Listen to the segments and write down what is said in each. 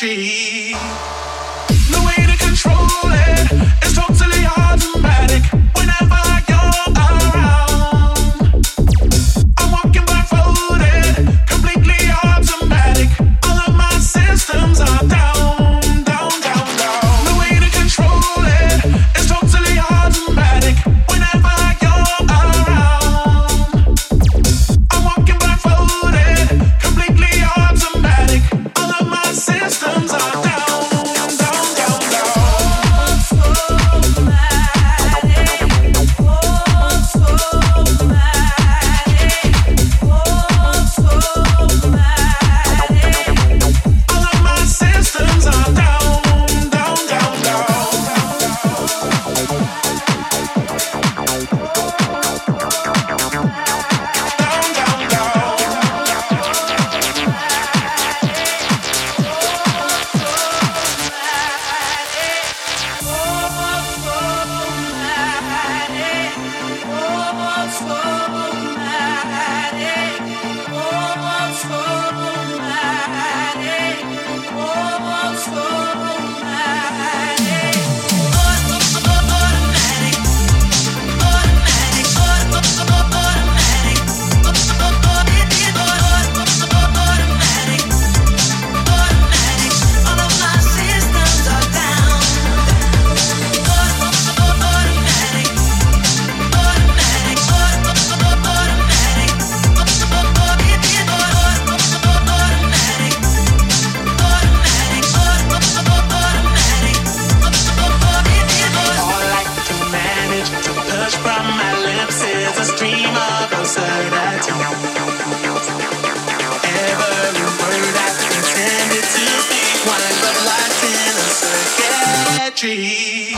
Every absurdity.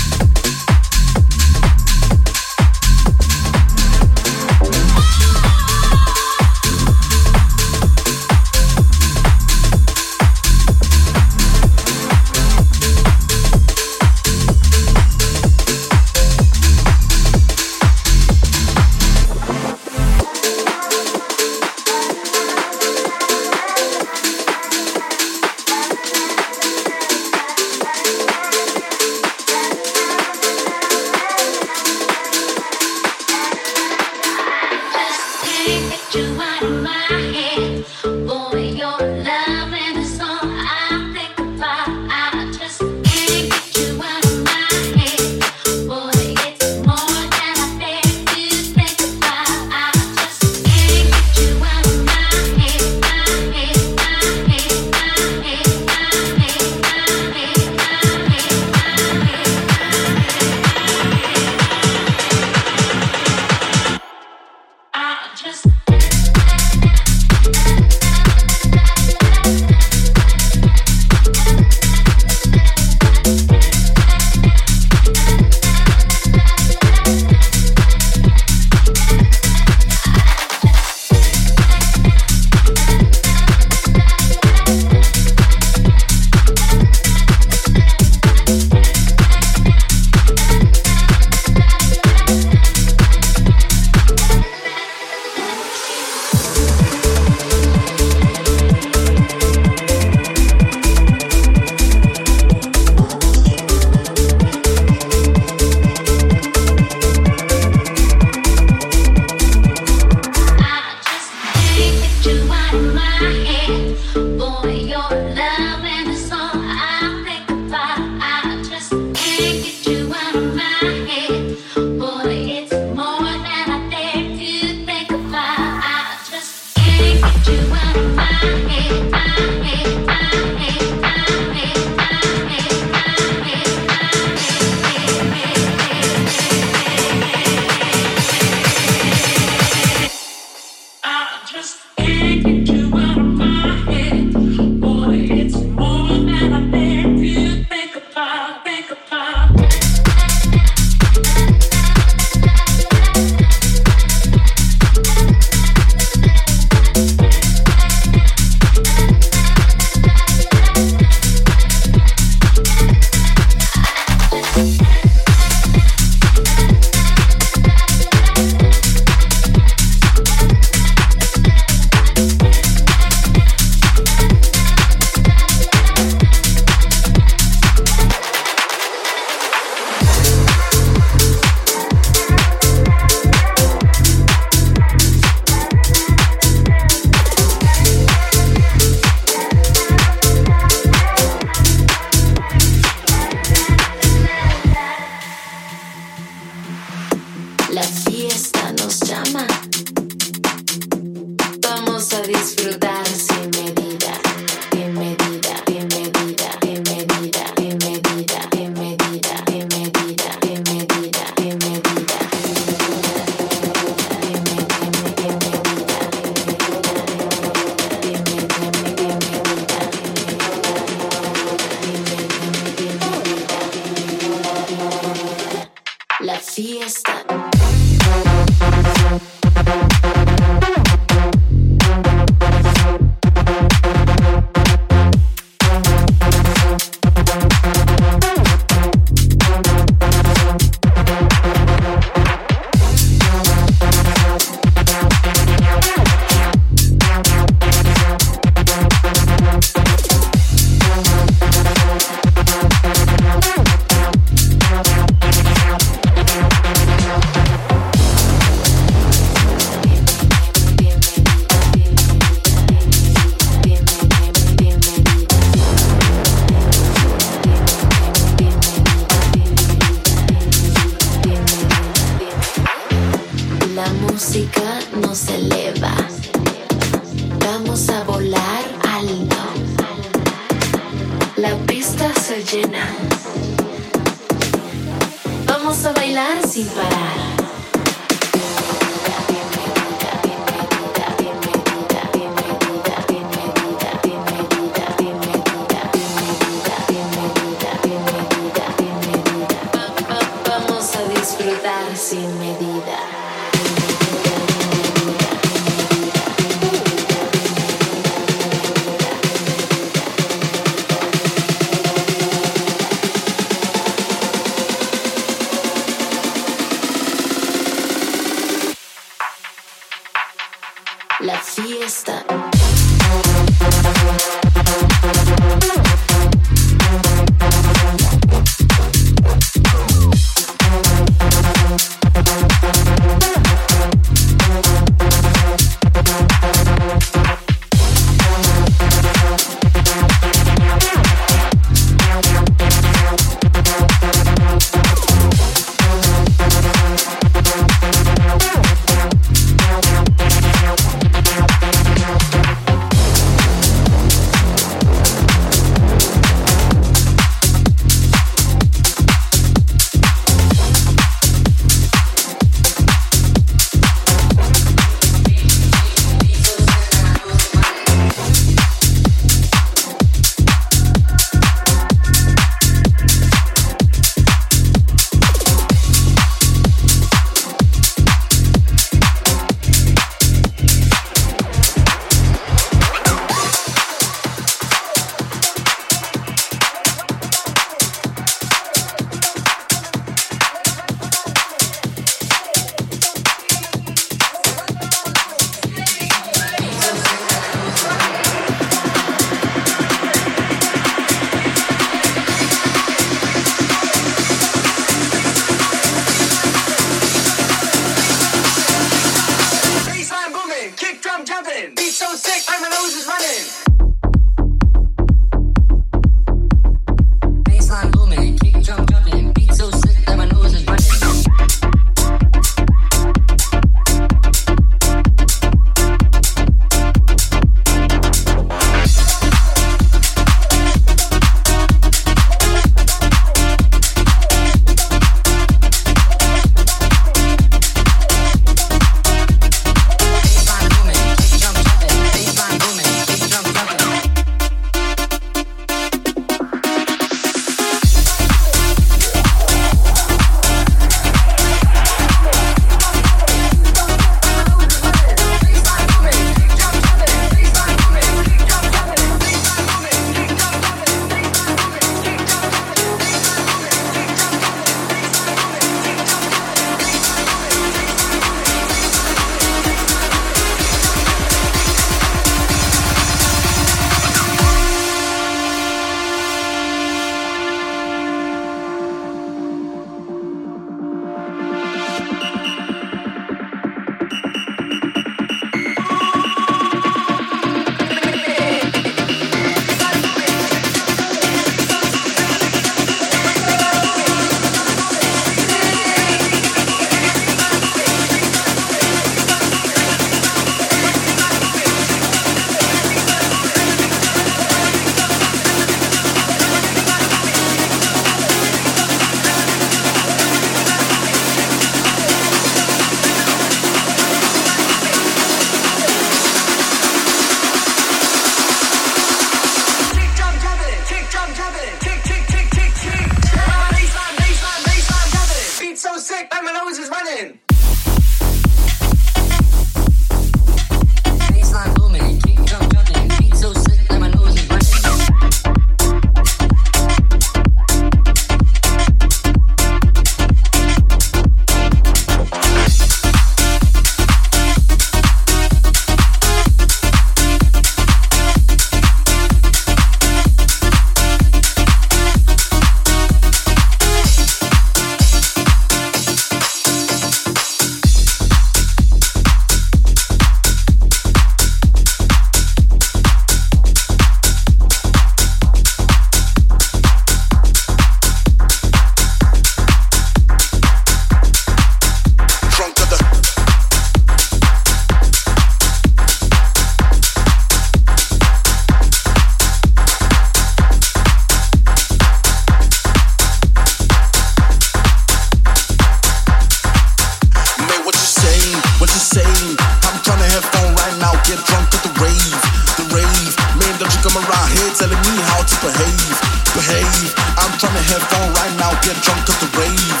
telling me how to behave, behave. I'm trying to have fun right now, get drunk at the rave.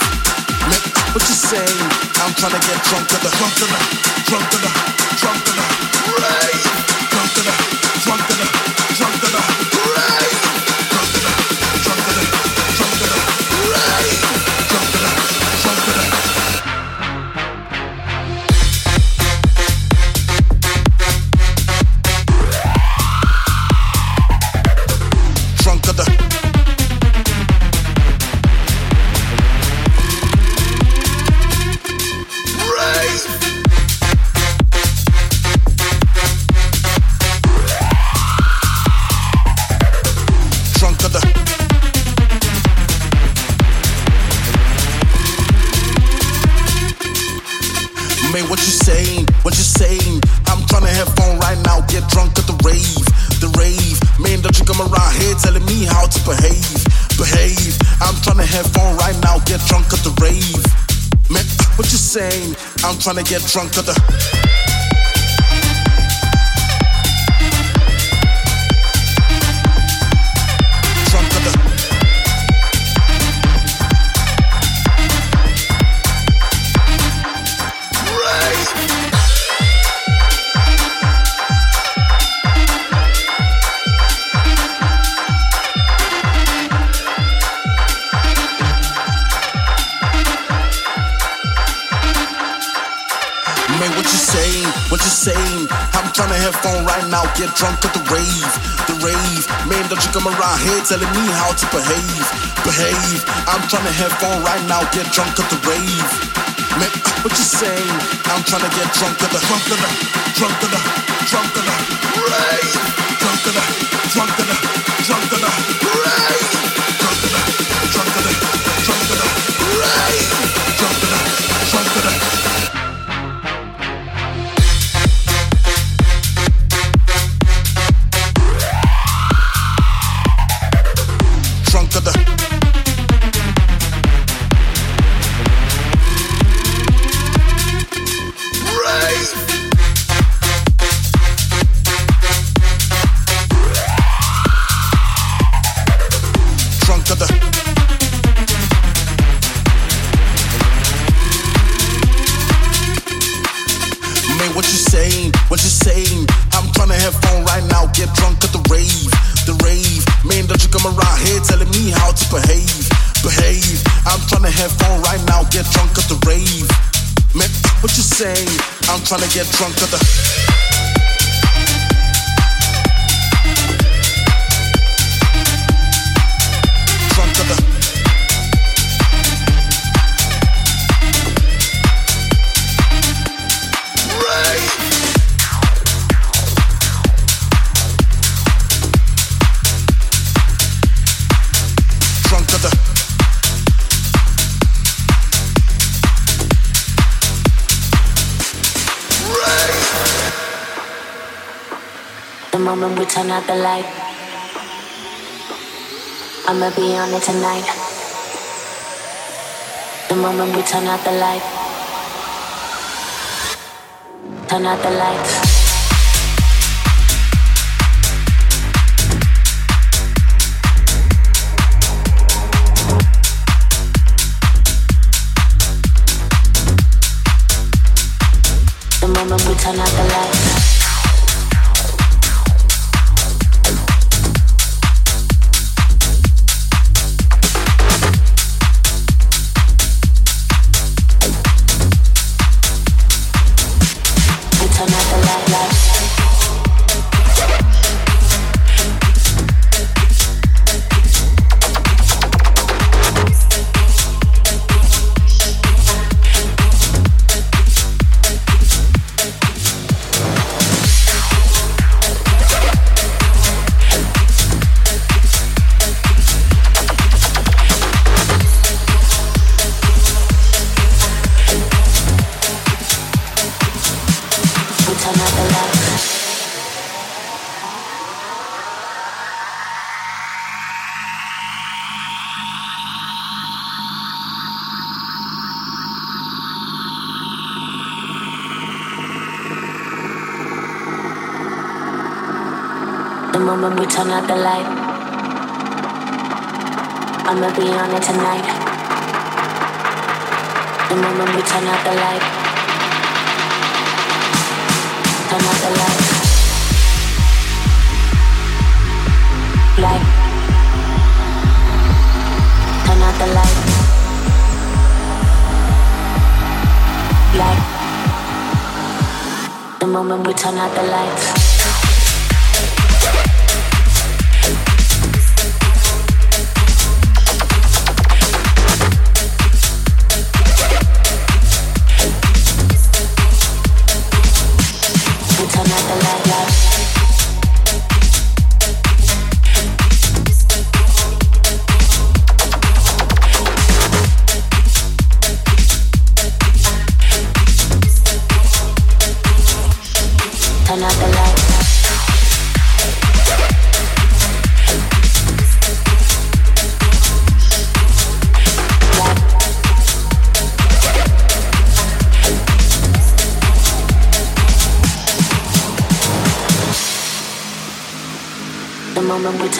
Mate, what you say? I'm trying to get drunk at the, drunk at the, drunk at the, drunk at the rave, drunk at the. I'm trying to get drunk to the. turn the headphone right now, get drunk at the rave, the rave. Man, don't you come around here telling me how to behave, behave. I'm trying to headphone right now, get drunk at the rave. Man, uh, what you saying? I'm trying to get drunk at the drunk at the drunk at the drunk at the rave, drunk at the drunk at the drunk at the rave. Trying to get drunk at the. Moment we turn out the light, I'ma be on it tonight. The moment we turn out the light, turn out the lights. The moment the light, I'ma be on it tonight. The moment we turn out the light, turn out the light. Light. Turn out the light. Light. The moment we turn out the lights.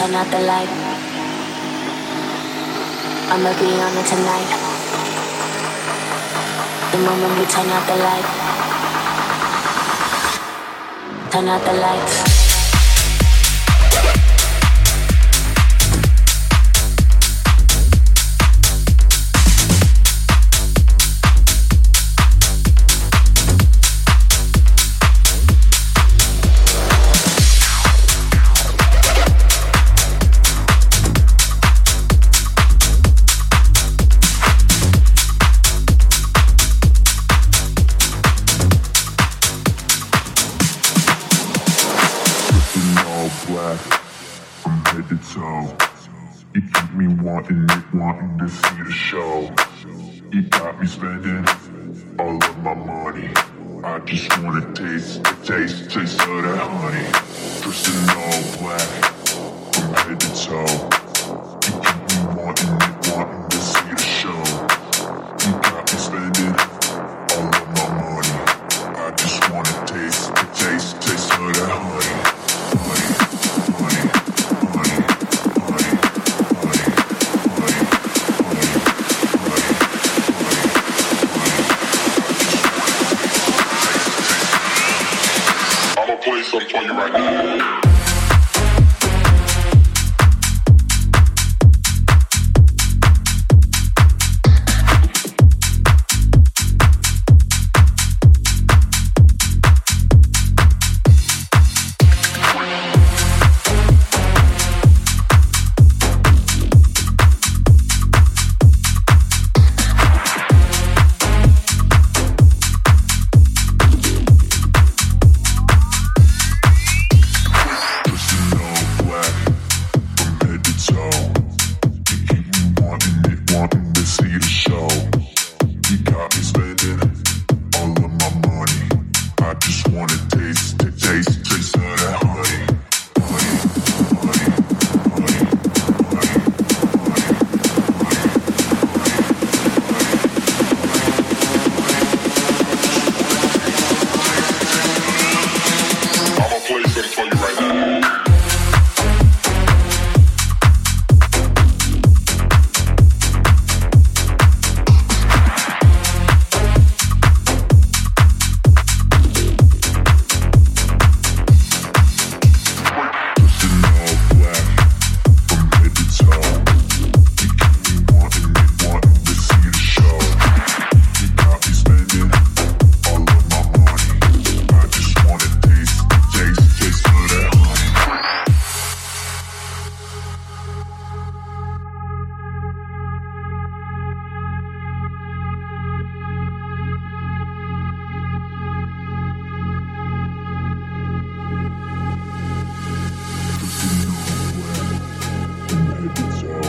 Turn out the light, I'ma be on it tonight. The moment we turn out the light, turn out the lights. I'ma play some for you right now. Taste,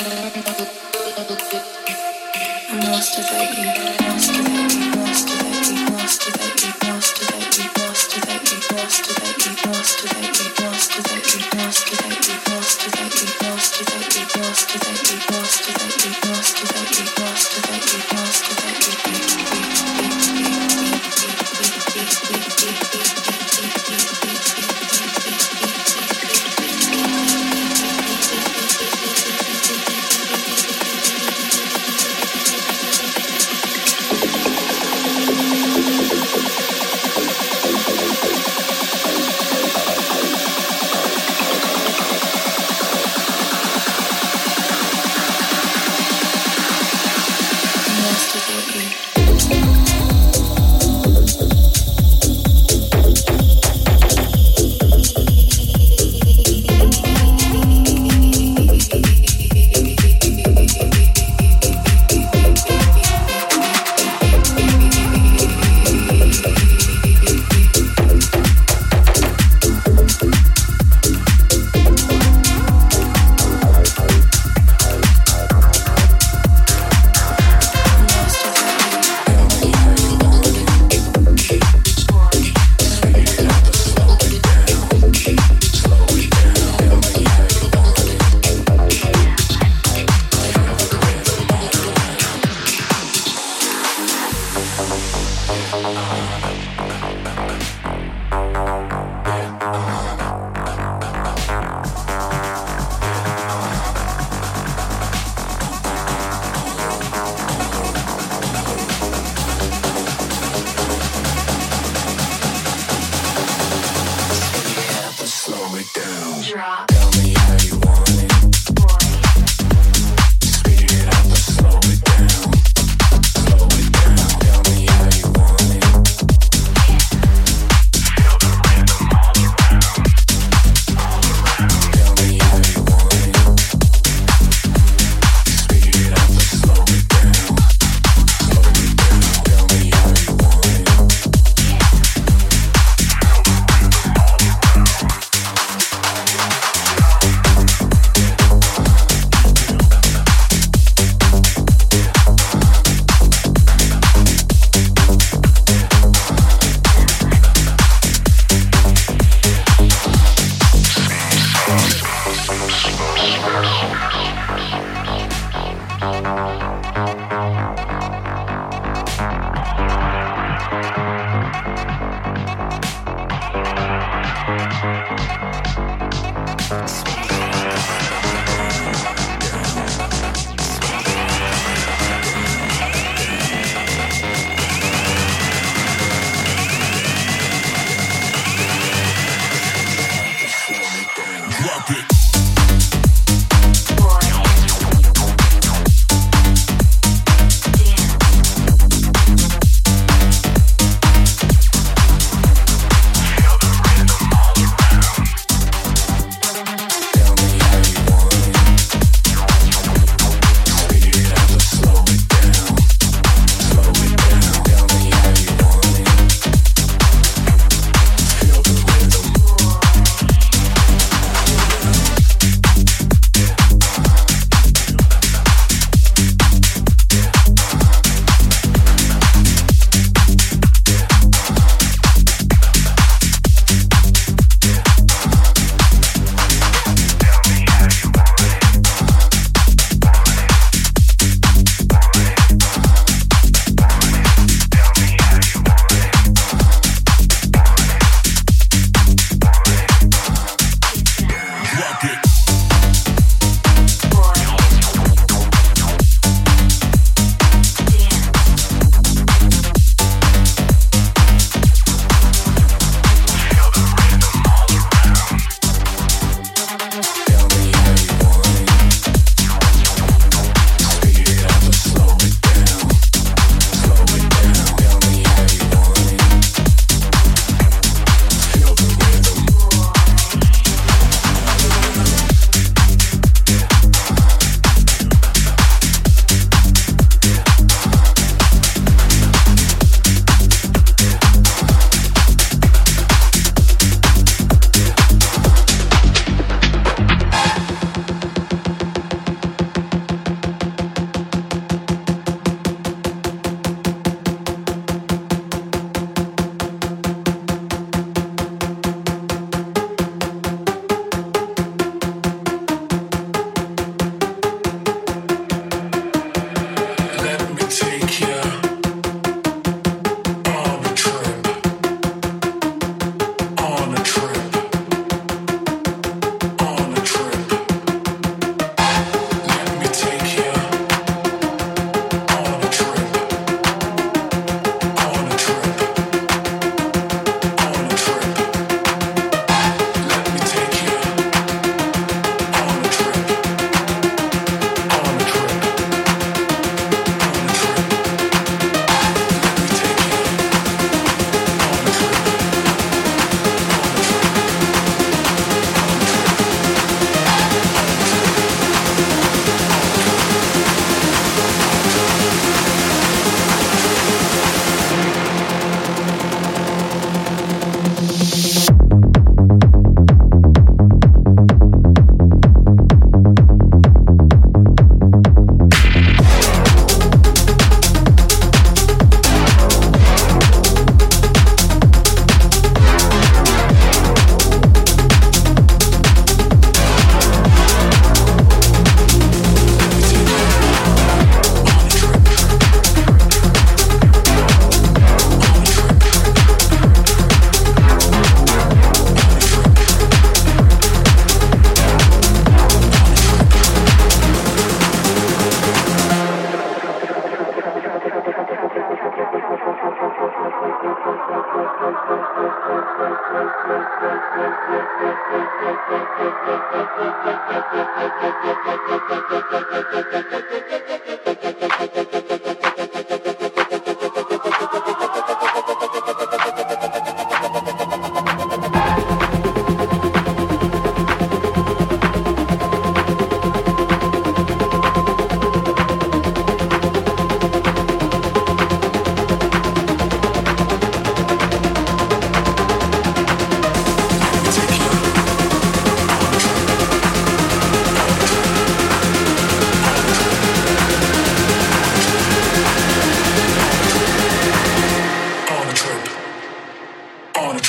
I'm lost without you. Lost without you. Drop.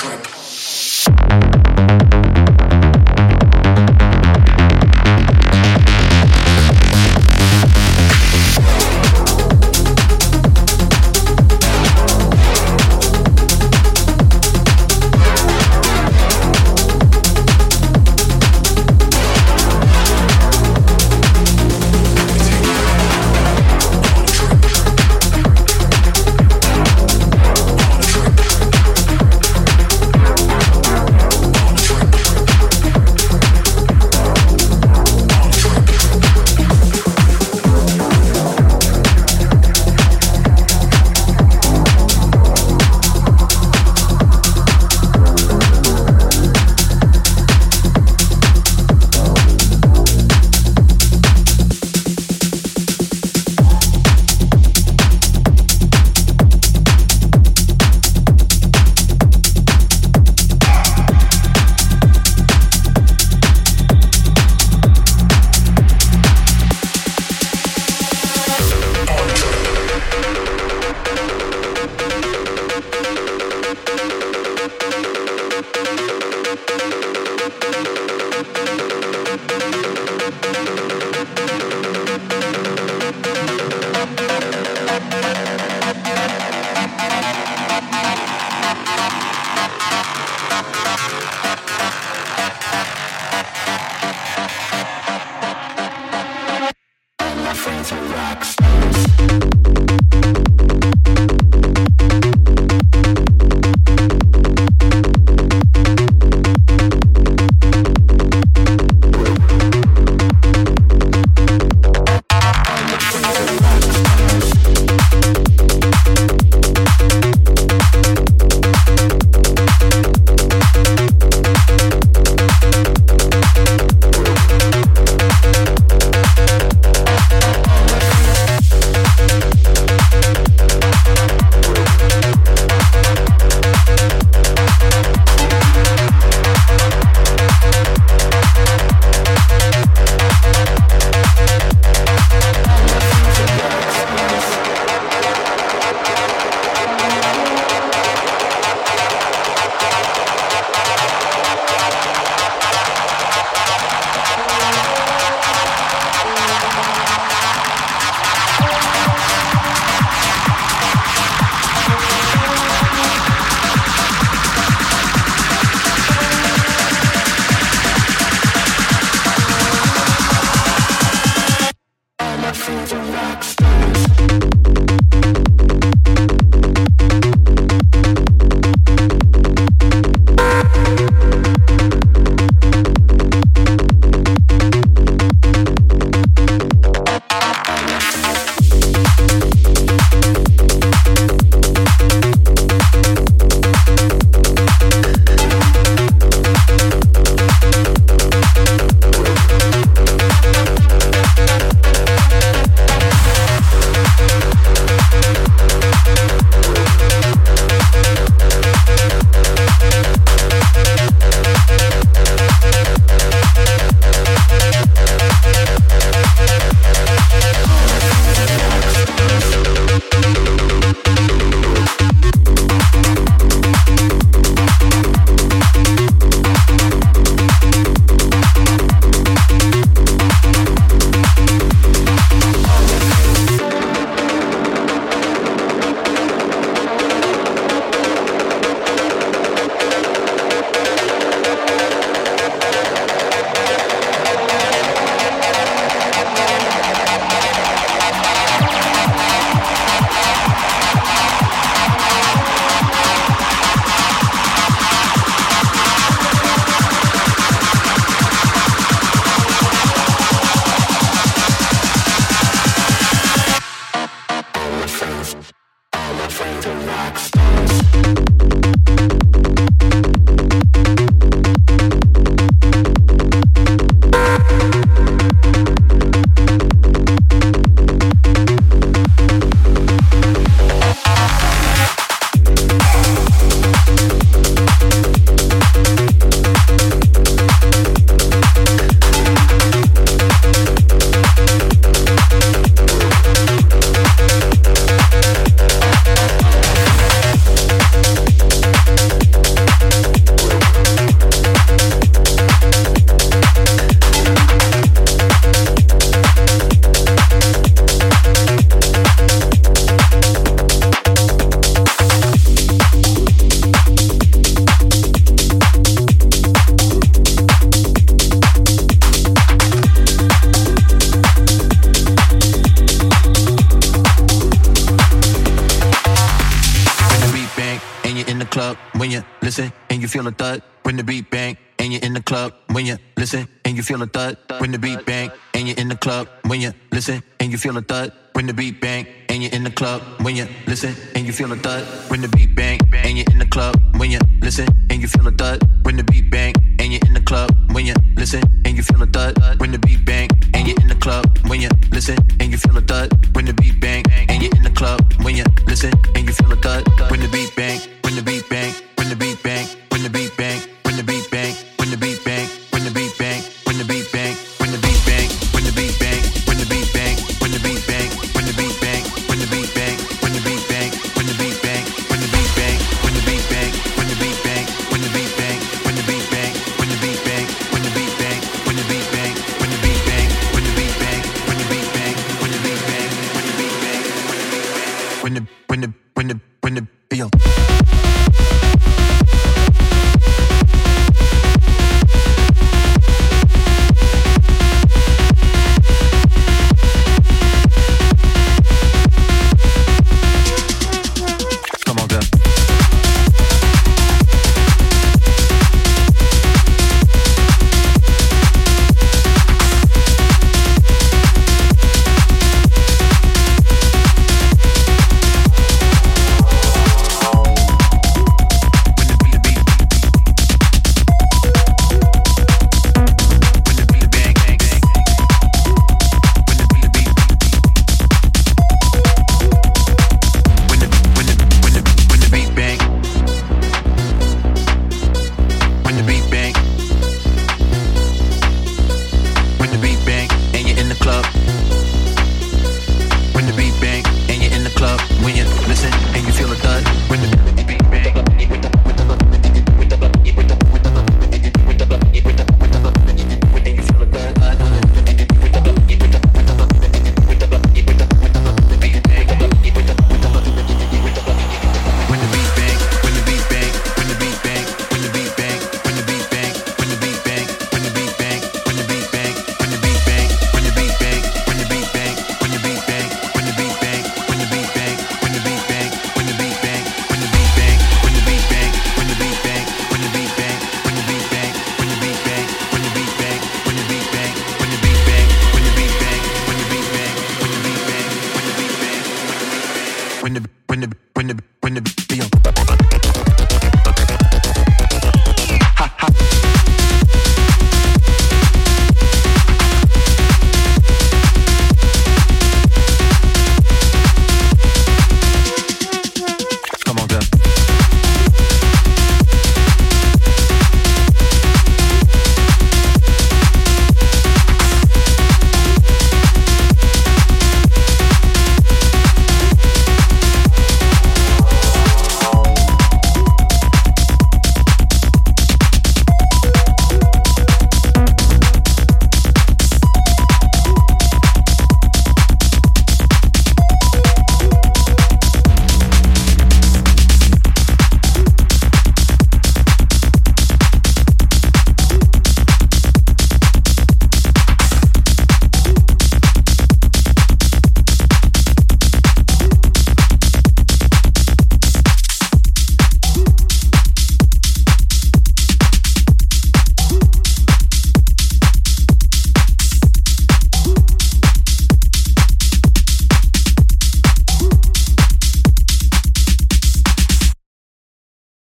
trip. listen and you feel a thud when the beat bang and you're in the club when you listen and you feel a thud when the beat bang and you're in the club when you listen and you feel a thud when the beat bang and you're in the club when you listen and you feel a thud when the beat bang and you're in the club when you listen and you feel a thud when the beat bang when the beat bang.